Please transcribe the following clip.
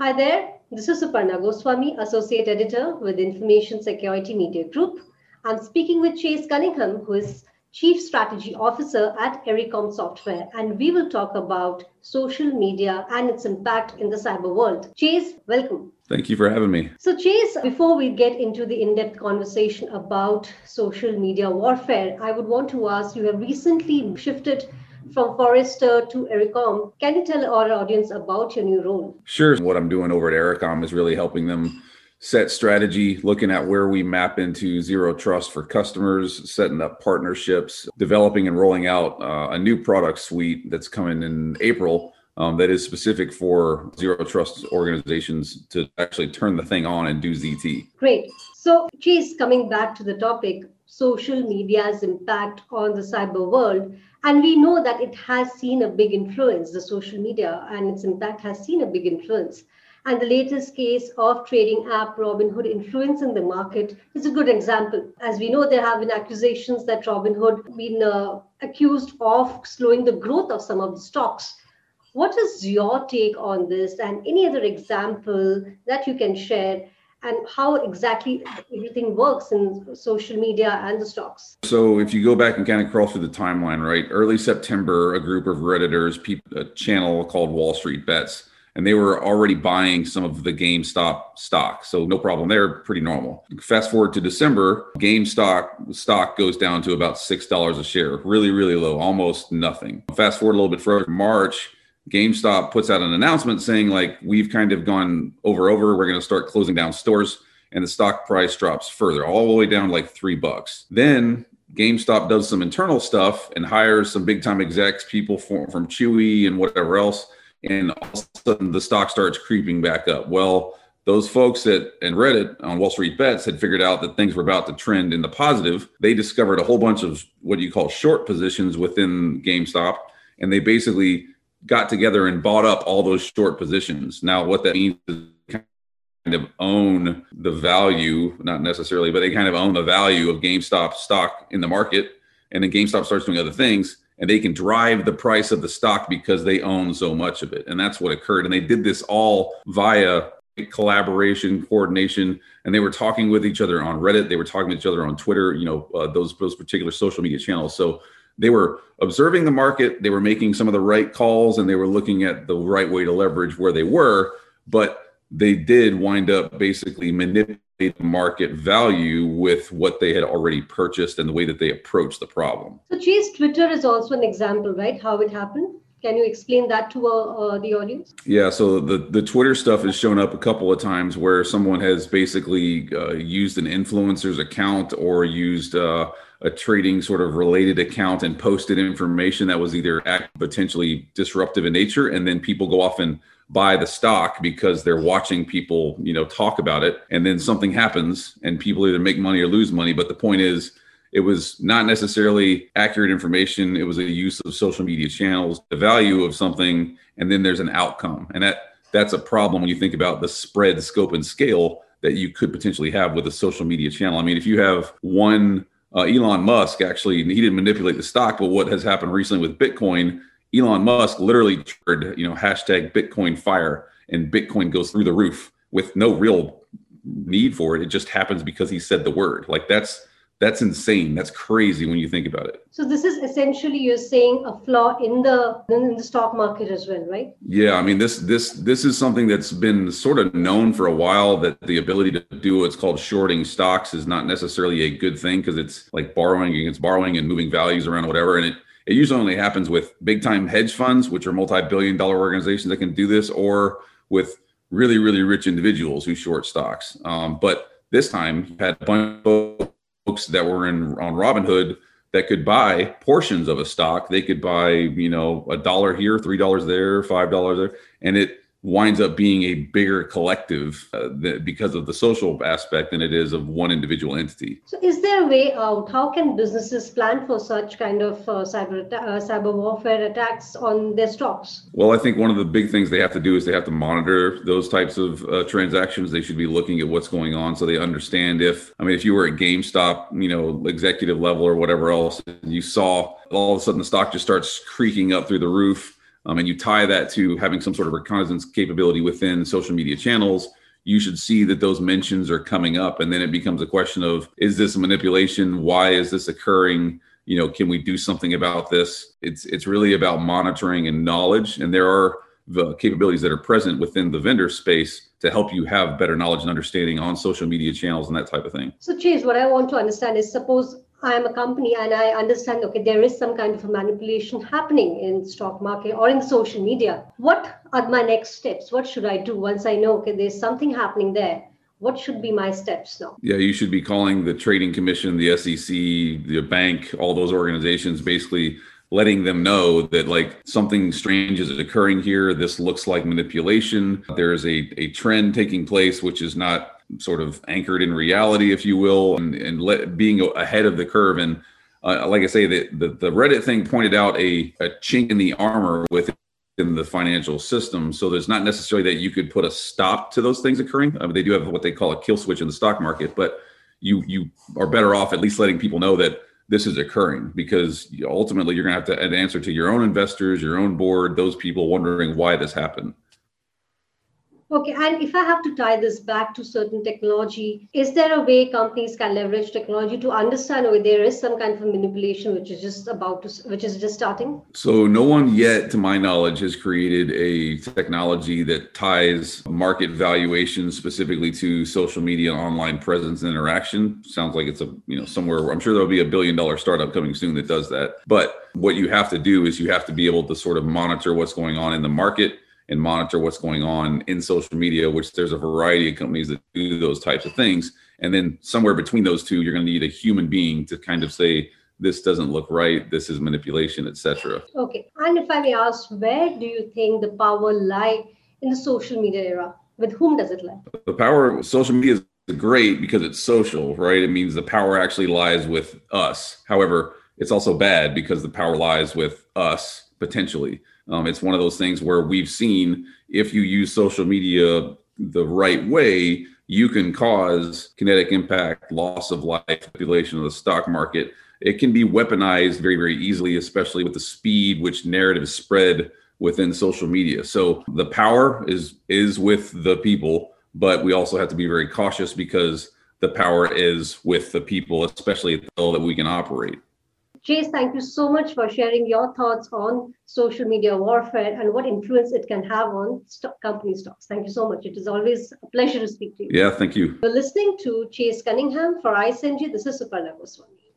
Hi there, this is Suparna Goswami, Associate Editor with Information Security Media Group. I'm speaking with Chase Cunningham, who is Chief Strategy Officer at Ericom Software, and we will talk about social media and its impact in the cyber world. Chase, welcome. Thank you for having me. So, Chase, before we get into the in depth conversation about social media warfare, I would want to ask you have recently shifted from Forrester to Ericom. Can you tell our audience about your new role? Sure. What I'm doing over at Ericom is really helping them set strategy, looking at where we map into zero trust for customers, setting up partnerships, developing and rolling out uh, a new product suite that's coming in April. Um, that is specific for zero trust organizations to actually turn the thing on and do ZT. Great. So, Chase, coming back to the topic, social media's impact on the cyber world. And we know that it has seen a big influence, the social media and its impact has seen a big influence. And the latest case of trading app Robinhood influencing the market is a good example. As we know, there have been accusations that Robinhood been uh, accused of slowing the growth of some of the stocks. What is your take on this and any other example that you can share and how exactly everything works in social media and the stocks. So, if you go back and kind of crawl through the timeline, right? Early September, a group of Redditors, people, a channel called Wall Street Bets, and they were already buying some of the GameStop stock. So, no problem there, pretty normal. Fast forward to December, GameStop stock goes down to about $6 a share, really, really low, almost nothing. Fast forward a little bit further, March, GameStop puts out an announcement saying like we've kind of gone over over. We're going to start closing down stores, and the stock price drops further, all the way down like three bucks. Then GameStop does some internal stuff and hires some big time execs, people from, from Chewy and whatever else, and all of a sudden the stock starts creeping back up. Well, those folks at and Reddit on Wall Street Bets had figured out that things were about to trend in the positive. They discovered a whole bunch of what you call short positions within GameStop, and they basically got together and bought up all those short positions. Now, what that means is kind of own the value, not necessarily, but they kind of own the value of GameStop stock in the market. And then GameStop starts doing other things and they can drive the price of the stock because they own so much of it. And that's what occurred. And they did this all via collaboration, coordination, and they were talking with each other on Reddit. They were talking with each other on Twitter, you know, uh, those, those particular social media channels. So they were observing the market, they were making some of the right calls, and they were looking at the right way to leverage where they were. But they did wind up basically manipulating market value with what they had already purchased and the way that they approached the problem. So, Chase, Twitter is also an example, right? How it happened? Can you explain that to uh, uh, the audience? Yeah, so the, the Twitter stuff has shown up a couple of times where someone has basically uh, used an influencer's account or used uh, a trading sort of related account and posted information that was either potentially disruptive in nature and then people go off and buy the stock because they're watching people you know talk about it and then something happens and people either make money or lose money. But the point is it was not necessarily accurate information. It was a use of social media channels the value of something and then there's an outcome. And that that's a problem when you think about the spread scope and scale that you could potentially have with a social media channel. I mean if you have one uh, Elon Musk actually he didn't manipulate the stock, but what has happened recently with Bitcoin, Elon Musk literally triggered, you know, hashtag Bitcoin fire, and Bitcoin goes through the roof with no real need for it. It just happens because he said the word. Like that's that's insane. That's crazy when you think about it. So this is essentially you're saying a flaw in the in the stock market as well right? Yeah i mean this this this is something that's been sort of known for a while that the ability to do what's called shorting stocks is not necessarily a good thing because it's like borrowing against borrowing and moving values around or whatever. And it it usually only happens with big time hedge funds which are multi-billion dollar organizations that can do this or with really really rich individuals who short stocks. Um, but this time you had a bunch of folks that were in on Robinhood that could buy portions of a stock. They could buy, you know, a dollar here, three dollars there, five dollars there, and it winds up being a bigger collective uh, because of the social aspect than it is of one individual entity. So, is there a way out? How can businesses plan for such kind of uh, cyber uh, cyber warfare attacks on their stocks? Well, I think one of the big things they have to do is they have to monitor those types of uh, transactions. They should be looking at what's going on so they understand if I mean, if you were at GameStop, you know, executive level or whatever else, and you saw all of a sudden the stock just starts creaking up through the roof um, and you tie that to having some sort of reconnaissance capability within social media channels, you should see that those mentions are coming up. And then it becomes a question of is this manipulation? Why is this occurring? You know, can we do something about this? It's it's really about monitoring and knowledge. And there are the capabilities that are present within the vendor space to help you have better knowledge and understanding on social media channels and that type of thing. So, Chase, what I want to understand is suppose I am a company and I understand, okay, there is some kind of a manipulation happening in stock market or in social media. What are my next steps? What should I do once I know, okay, there's something happening there? What should be my steps now? Yeah, you should be calling the trading commission, the SEC, the bank, all those organizations, basically letting them know that like something strange is occurring here. This looks like manipulation. There is a, a trend taking place, which is not sort of anchored in reality, if you will, and, and let, being ahead of the curve. And uh, like I say, the, the, the Reddit thing pointed out a, a chink in the armor within the financial system. So there's not necessarily that you could put a stop to those things occurring. I mean, they do have what they call a kill switch in the stock market, but you you are better off at least letting people know that this is occurring because ultimately you're going to have to answer to your own investors, your own board, those people wondering why this happened. Okay, and if I have to tie this back to certain technology, is there a way companies can leverage technology to understand whether there is some kind of manipulation which is just about to, which is just starting? So, no one yet, to my knowledge, has created a technology that ties market valuation specifically to social media online presence and interaction. Sounds like it's a you know somewhere. I'm sure there'll be a billion dollar startup coming soon that does that. But what you have to do is you have to be able to sort of monitor what's going on in the market and monitor what's going on in social media, which there's a variety of companies that do those types of things. And then somewhere between those two, you're going to need a human being to kind of say, this doesn't look right, this is manipulation, etc. Okay. And if I may ask, where do you think the power lie in the social media era? With whom does it lie? The power of social media is great because it's social, right? It means the power actually lies with us. However, it's also bad because the power lies with us potentially. Um, it's one of those things where we've seen if you use social media the right way, you can cause kinetic impact, loss of life, manipulation of the stock market. It can be weaponized very, very easily, especially with the speed which narratives spread within social media. So the power is is with the people, but we also have to be very cautious because the power is with the people, especially at the level that we can operate. Chase, thank you so much for sharing your thoughts on social media warfare and what influence it can have on stock company stocks. Thank you so much. It is always a pleasure to speak to you. Yeah, thank you. You're listening to Chase Cunningham for ISMG. This is Suparna Goswami.